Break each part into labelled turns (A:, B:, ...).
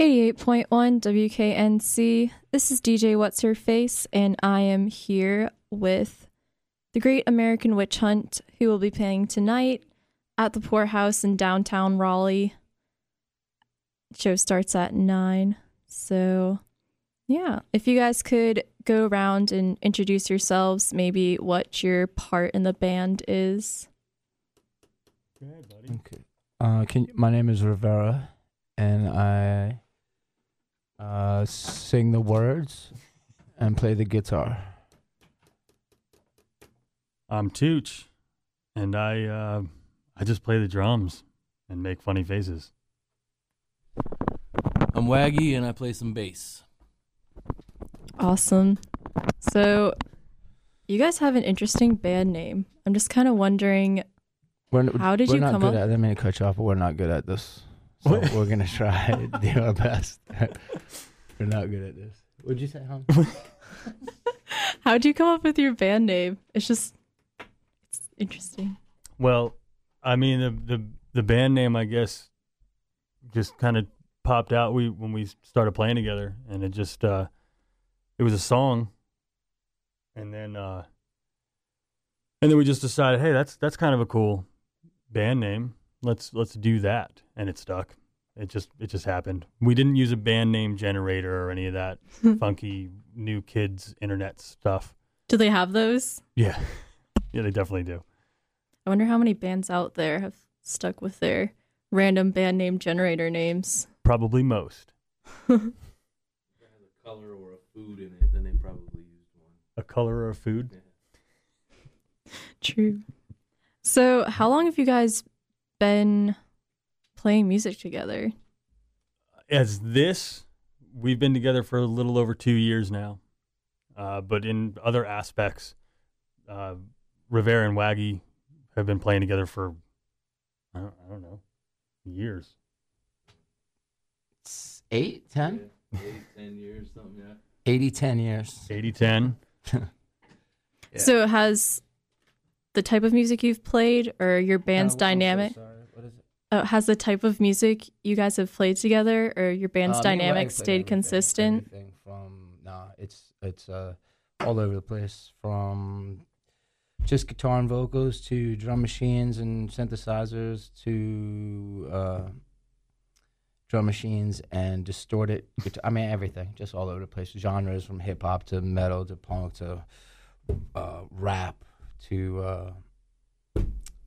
A: 88.1 WKNC. This is DJ What's Her Face, and I am here with the Great American Witch Hunt, who will be playing tonight at the Poorhouse in downtown Raleigh. Show starts at 9. So, yeah, if you guys could go around and introduce yourselves, maybe what your part in the band is.
B: Okay. Uh, can my name is Rivera, and I uh, sing the words and play the guitar.
C: I'm Tooch, and I uh, I just play the drums and make funny faces.
D: I'm Waggy and I play some bass.
A: Awesome. So, you guys have an interesting band name. I'm just kind of wondering
B: We're,
A: How did
B: we're
A: you
B: not
A: come
B: good
A: up-
B: At, I didn't mean to cut you off, but we're not good at this. So we're gonna try do our best. we're not good at this. What'd you say, hon?
A: how'd you come up with your band name? It's just it's interesting.
C: Well, I mean the the the band name I guess just kind of popped out we when we started playing together, and it just uh, it was a song, and then uh, and then we just decided, hey, that's that's kind of a cool band name. Let's let's do that, and it stuck. It just it just happened. We didn't use a band name generator or any of that funky new kids internet stuff.
A: Do they have those?
C: Yeah, yeah, they definitely do.
A: I wonder how many bands out there have stuck with their random band name generator names.
C: Probably most.
D: If it has a color or a food in it, then they probably used one.
C: A color or a food.
A: True. So, how long have you guys been playing music together?
C: As this, we've been together for a little over two years now. Uh, but in other aspects, uh, Rivera and Waggy have been playing together for, I don't, I don't know, years.
B: It's Eight, ten?
D: Yeah, eight, ten years, something like that.
B: 80, 10 years.
C: 80 10.
B: Yeah.
A: So, has the type of music you've played or your band's
B: Uh, I'm so
A: dynamic
B: sorry. What is it?
A: uh, has the type of music you guys have played together or your band's
B: Uh,
A: dynamic stayed consistent?
B: Everything from nah, it's it's uh all over the place from just guitar and vocals to drum machines and synthesizers to uh, drum machines and distorted guitar. I mean everything, just all over the place. Genres from hip hop to metal to punk to uh, rap to uh,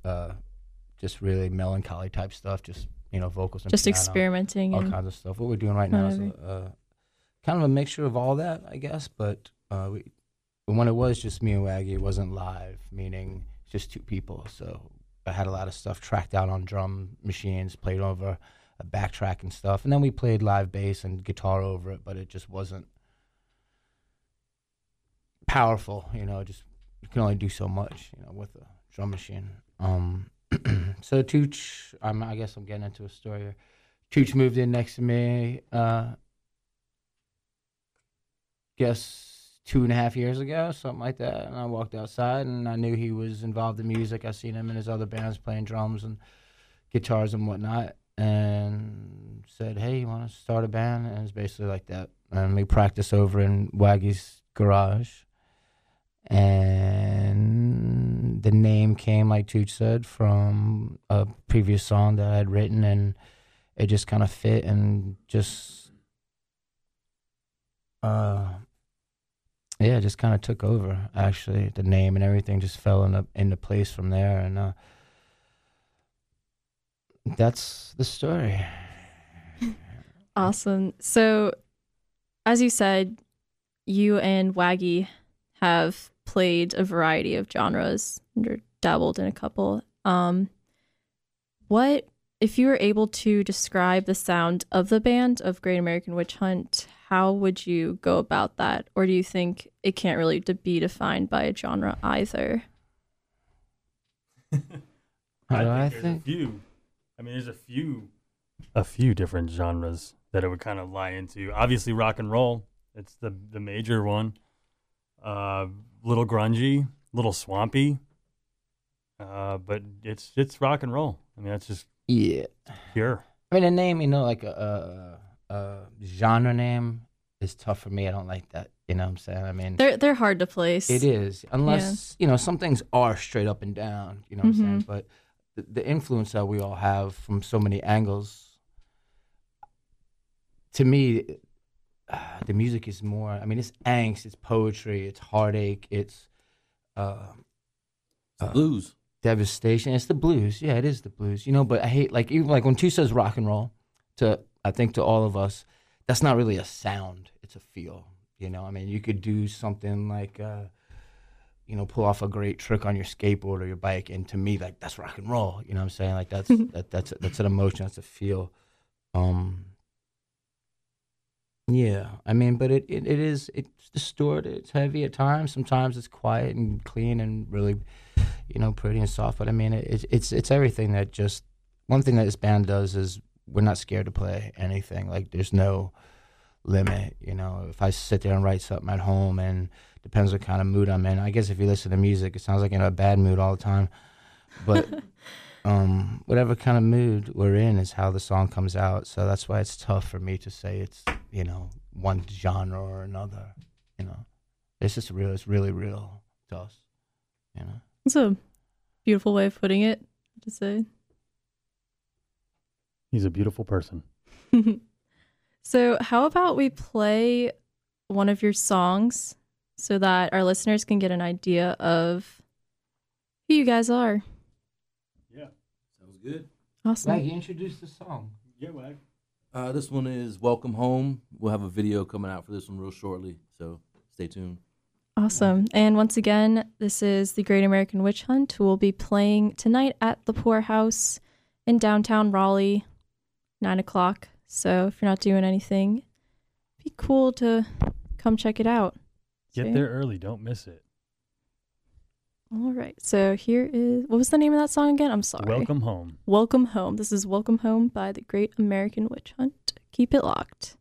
B: uh, just really melancholy type stuff. Just you know vocals and
A: Just
B: piano
A: experimenting
B: all kinds of stuff. What we're doing right now is a,
A: Whatever.
B: uh, kind of a mixture of all that, I guess. But uh, we, when it was just me and Waggy, it wasn't live, meaning just two people. So I had a lot of stuff tracked out on drum machines, played over a backtrack and stuff, and then we played live bass and guitar over it. But it just wasn't powerful, you know. Just you can only do so much, you know, with a drum machine. Um, so Tooch, I'm, I guess I'm getting into a story here. Tooch moved in next to me, uh, guess two and a half years ago, something like that. And I walked outside and I knew he was involved in music. I seen him in his other bands playing drums and guitars and whatnot. And said, "Hey, you want to start a band?" And it's basically like that. And we practice over in Waggy's garage. And the name came, like Tooch said, from a previous song that I had written, and it just kind of fit and just, uh, yeah, just kind of took over. Actually, the name and everything just fell into into place from there, and uh, that's the story.
A: awesome. So, as you said, you and Waggy have played a variety of genres and dabbled in a couple. Um, what if you were able to describe the sound of the band of Great American Witch Hunt? How would you go about that, or do you think it can't really be defined by a genre either?
B: How do I
C: there's
B: think?
C: a few. I mean, there's a few, a few different genres that it would kind of lie into. Obviously, rock and roll. It's the the major one. Uh, little grungy, little swampy. Uh, but it's it's rock and roll. I mean, that's just
B: Yeah.
C: pure.
B: I mean, a name, you know, like a, uh, genre name is tough for me. I don't like that. You know what I'm saying? I mean,
A: They're they're hard to place.
B: it is unless you know some things are straight up and down. You know what I'm saying? But the, the influence that we all have from so many angles, to me, uh, the music is more. I mean, it's angst, it's poetry, it's heartache, it's. Uh,
D: It's
B: uh,
D: blues.
B: devastation. It's the blues. Yeah, it is the blues. You know, but I hate like even like when Tooch says rock and roll to I think to all of us, that's not really a sound. It's a feel. You know, I mean, you could do something like uh, you know, pull off a great trick on your skateboard or your bike, and to me, like that's rock and roll. You know what I'm saying? Like that's that, that's that's an emotion. That's a feel. Um. Yeah, I mean, but it, it, it is it's distorted. It's heavy at times. Sometimes it's quiet and clean and really you know, pretty and soft. But I mean, it, it's it's everything that just one thing that this band does is we're not scared to play anything. Like there's no limit. You know, if I sit there and write something at home, and depends what kind of mood I'm in. I guess if you listen to music, it sounds like in a bad mood all the time. But um, whatever kind of mood we're in is how the song comes out. So that's why it's tough for me to say it's you know one genre or another. You know, it's just real. It's really real to us. You know.
A: It's a beautiful way of putting it. To say.
C: He's a beautiful person.
A: so, how about we play one of your songs so that our listeners can get an idea of who you guys are?
C: Yeah.
D: Sounds good.
A: Awesome.
B: Waggy, introduce the song.
C: Yeah, Wag.
D: Uh, this one is Welcome Home. We'll have a video coming out for this one real shortly, so stay tuned.
A: Awesome. And once again, this is the Great American Witch Hunt, who will be playing tonight at the Poor House in downtown Raleigh, 9 o'clock. So if you're not doing anything, be cool to come check it out.
C: Get
A: So,
C: there early. Don't miss it.
A: All right. So here is what was the name of that song again? I'm sorry.
C: Welcome home.
A: Welcome Home. This is Welcome Home by the Great American Witch Hunt. Keep it locked.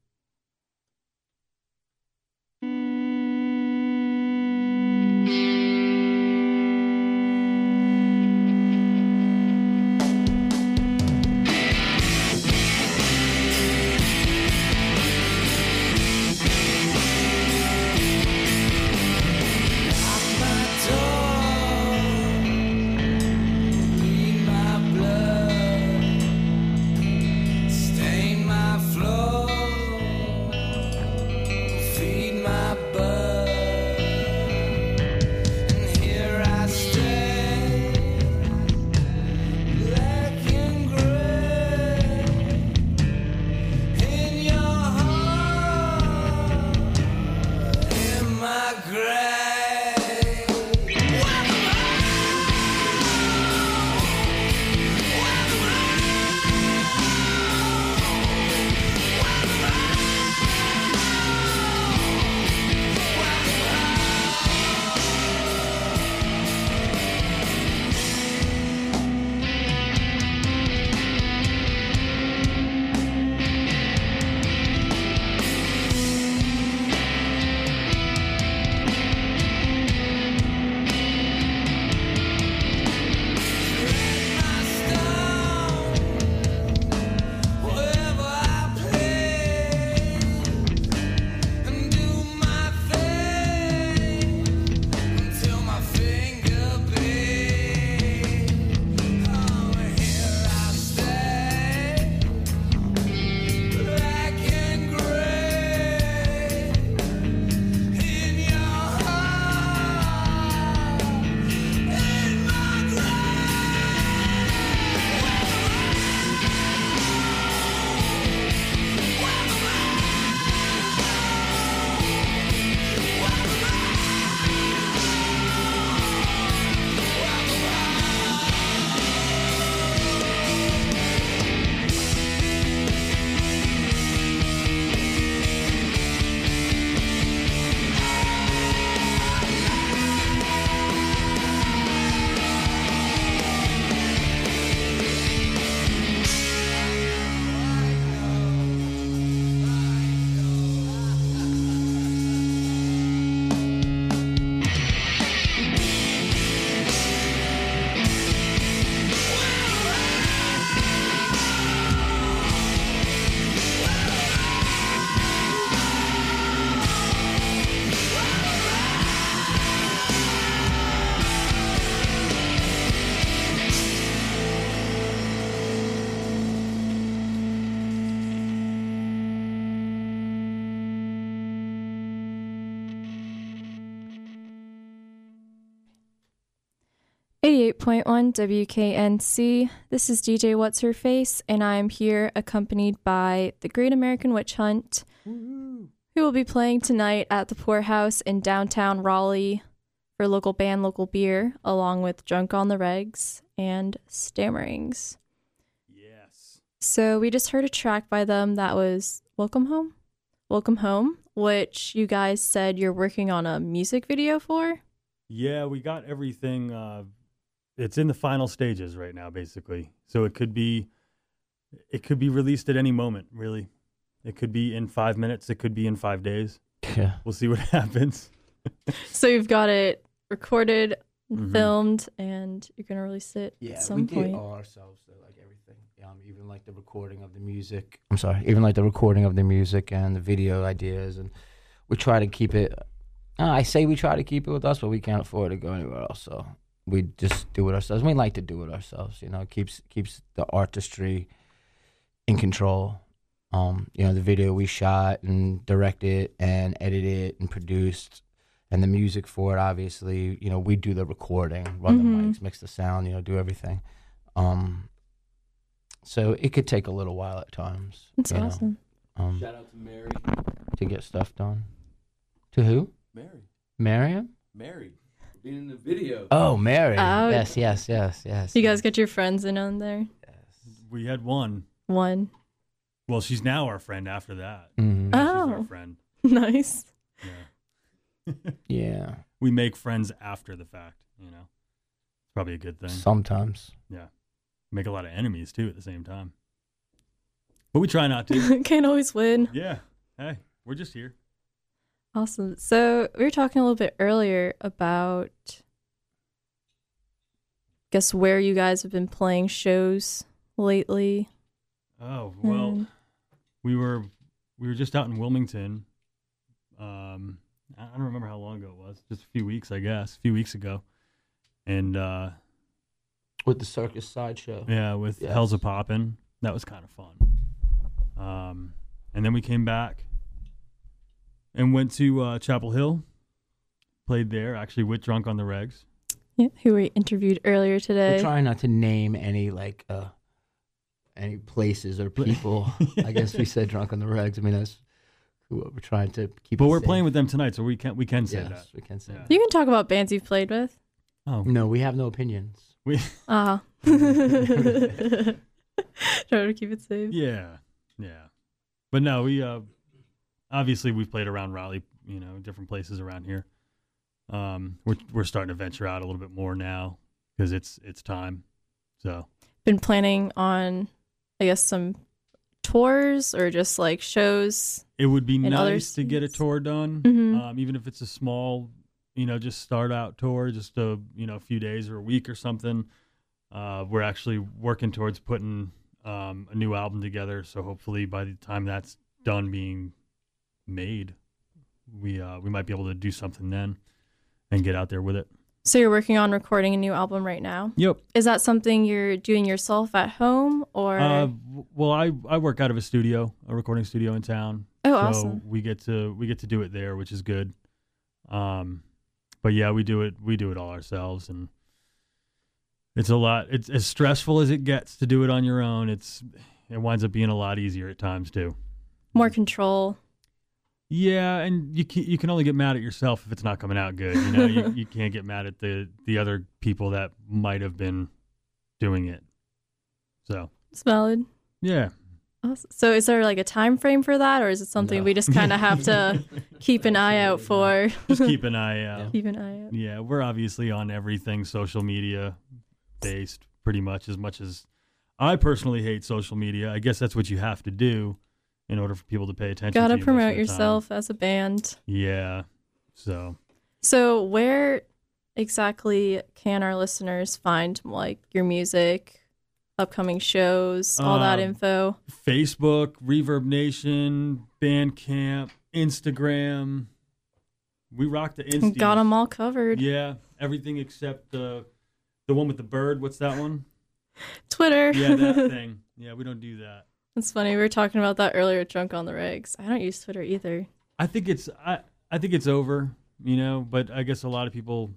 A: 88.1 WKNC. This is DJ What's Her Face, and I'm here accompanied by the Great American Witch Hunt, who will be playing tonight at the Poorhouse in downtown Raleigh for local band, local beer, along with Drunk on the Regs and Stammerings.
C: Yes.
A: So we just heard a track by them that was Welcome Home. Welcome Home, which you guys said you're working on a music video for.
C: Yeah, we got everything. Uh, it's in the final stages right now, basically. So it could be, it could be released at any moment. Really, it could be in five minutes. It could be in five days.
B: Yeah.
C: We'll see what happens.
A: So you've got it recorded,
C: Mhm.
A: filmed, and you're gonna release it
B: Yeah,
A: at
B: we
A: some
B: did
A: point.
B: all ourselves though, like everything. Um, even like the recording of the music. I'm sorry, even like the recording of the music and the video ideas, and we try to keep it. Uh, I say we try to keep it with us, but we can't afford to go anywhere else, so we just do it ourselves. We like to do it ourselves. You know, it keeps keeps the artistry in control. Um, you know, the video we shot and directed and edited and produced, and the music for it. Obviously, you know, we do the recording, run
A: Mhm.
B: the mics, mix the sound, you know, do everything. Um, so it could take a little while at times.
A: That's
B: you know,
A: awesome.
B: um,
D: Shout out to Mary.
B: to get stuff done. To who?
D: Mary.
B: Miriam?
D: Mary. Being in the video.
B: Oh, Mary.
A: Oh.
B: yes, yes, yes, yes.
A: You guys get your friends in on there.
B: Yes.
C: We had one.
A: One.
C: Well, she's now our friend. After that,
B: Mhm.
C: She's our
A: Oh.
C: friend.
A: nice.
C: Yeah.
B: Yeah.
C: we make friends after the fact. You know, it's probably a good thing.
B: Sometimes. Yeah.
C: Make a lot of enemies too at the same time. But we try not to.
A: Can't always win.
C: yeah. Hey, we're just here.
A: Awesome. So we were talking a little bit earlier about guess where you guys have been playing shows lately.
C: Oh well,
A: and-
C: we were we were just out in Wilmington. Um, I I don't remember how long ago it was. Just a few weeks, I guess. A few weeks ago, and uh,
B: With the circus sideshow.
C: yeah, with
B: Yes.
C: Hell's a Poppin', that was kind of fun. Um, and then we came back and went to uh, Chapel Hill. Played there actually with Drunk on the Regs.
A: yeah, who we interviewed earlier today.
B: We're trying not to name any like uh any places or people. I guess we said drunk on the regs. I mean that's who we're trying to keep.
C: But we're
B: safe.
C: playing with them tonight, so we can we can say
B: Yes,
C: that.
B: we can say.
C: Yeah.
B: that.
A: you can talk about bands you've played with.
C: Oh,
B: No, we have no opinions.
C: we
A: Ah. Try to keep it safe.
C: Yeah, yeah. But no, we uh obviously we've played around Raleigh, you know, different places around here. Um, we're we're starting to venture out a little bit more now because it's it's time. So
A: Been planning on, I guess, some tours or just like shows.
C: it would be
A: other
C: nice to get a tour done,
A: Mhm.
C: um, even if it's a small, you know, just start out tour, just a you know a few days or a week or something. Uh, we're actually working towards putting um, a new album together, so hopefully by the time that's done being made, we uh, we might be able to do something then and get out there with it.
A: So you're working on recording a new album right now.
C: Yep.
A: Is that something you're doing yourself at home or?
C: Uh, well, I I work out of a studio, a recording studio in town.
A: oh,
C: so
A: awesome.
C: we get to we get to do it there, which is good. Um, but yeah, we do it we do it all ourselves, and it's a lot. It's as stressful as it gets to do it on your own. It's it winds up being a lot easier at times too.
A: More control.
C: Yeah, and you can, you can only get mad at yourself if it's not coming out good. You know, you, you can't get mad at the the other people that might have been doing it. So
A: It's valid.
C: yeah,
A: Awesome. So is there like a time frame for that, or is it something
B: No.
A: we just kind of have to keep an eye out for?
C: just keep an eye out.
A: keep an eye out.
C: Yeah, we're obviously on everything social media based pretty much as much as I personally hate social media. I guess that's what you have to do in order for people to pay attention
A: Gotta
C: to you
A: promote yourself as a band.
C: Yeah. So,
A: So where exactly can our listeners find like your music, upcoming shows, all that
C: Um,
A: info?
C: Facebook, Reverb Nation, Bandcamp, Instagram. We rock the Insta.
A: Got them all covered.
C: Yeah, everything except the the one with the bird. What's that one?
A: Twitter.
C: Yeah, that thing. Yeah, we don't do that.
A: That's funny. We were talking about that earlier. Drunk on the regs. I don't use Twitter either.
C: I think it's I I think it's over, you know, but I guess a lot of people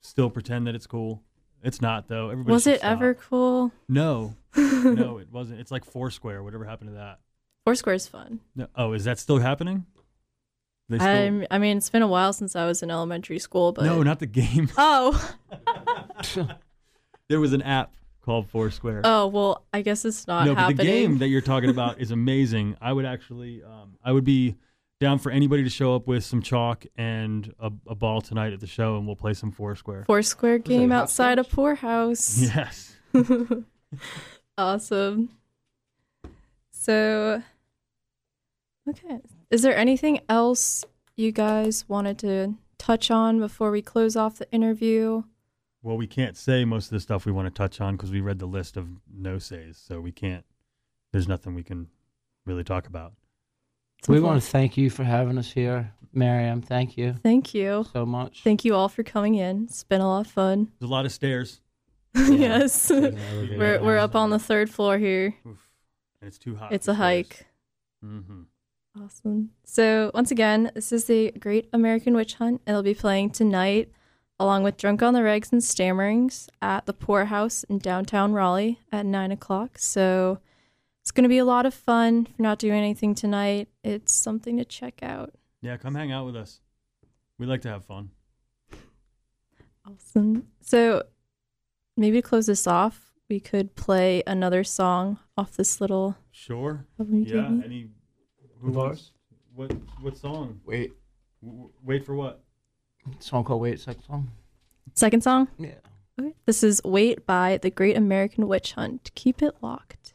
C: still pretend that it's cool. It's not though. Everybody
A: Was it
C: stop.
A: ever cool?
C: No, no, it wasn't. It's like Foursquare. Whatever happened to that?
A: Foursquare's fun.
C: No. Oh, is that still happening? Still,
A: I'm, I mean, it's been a while since I was in elementary school, but
C: no, not the game.
A: oh,
C: there was an app called Foursquare.
A: oh, well, I guess it's not
C: no, but the game that you're talking about is amazing. I would actually, um, I would be down for anybody to show up with some chalk and a, a ball tonight at the show, and we'll play some Foursquare.
A: Foursquare game outside a
B: fudge?
A: poorhouse.
C: Yes.
A: awesome. So, okay. Is there anything else you guys wanted to touch on before we close off the interview?
C: Well, we can't say most of the stuff we want to touch on because we read the list of no says, so we can't. There's nothing we can really talk about.
B: we want to thank you for having us here, Miriam. Thank you
A: Thank you.
B: so much.
A: Thank you all for coming in. It's been a lot of fun.
C: There's a lot of stairs,
A: yes.
B: Taking
A: we're we're up on the third floor here.
C: Oof. and it's too hot.
A: It's a hike.
C: Mm-hmm.
A: Awesome. So, once again, this is the Great American Witch Hunt. It'll be playing tonight along with Drunk on the Regs and Stammerings at the Poorhouse in downtown Raleigh at 9 o'clock. So, it's going to be a lot of fun. If you're not doing anything tonight, it's something to check out.
C: Yeah, come hang out with us. We like to have fun.
A: Awesome. So, maybe to close this off, we could play another song off this little
C: Sure. Yeah. Any? Who
B: Who?
C: What? What song?
B: Wait,
C: W- w- wait for what?
B: Song called Wait, second song.
A: Second song?
B: Yeah.
A: Okay. This is Wait by the Great American Witch Hunt. Keep it locked.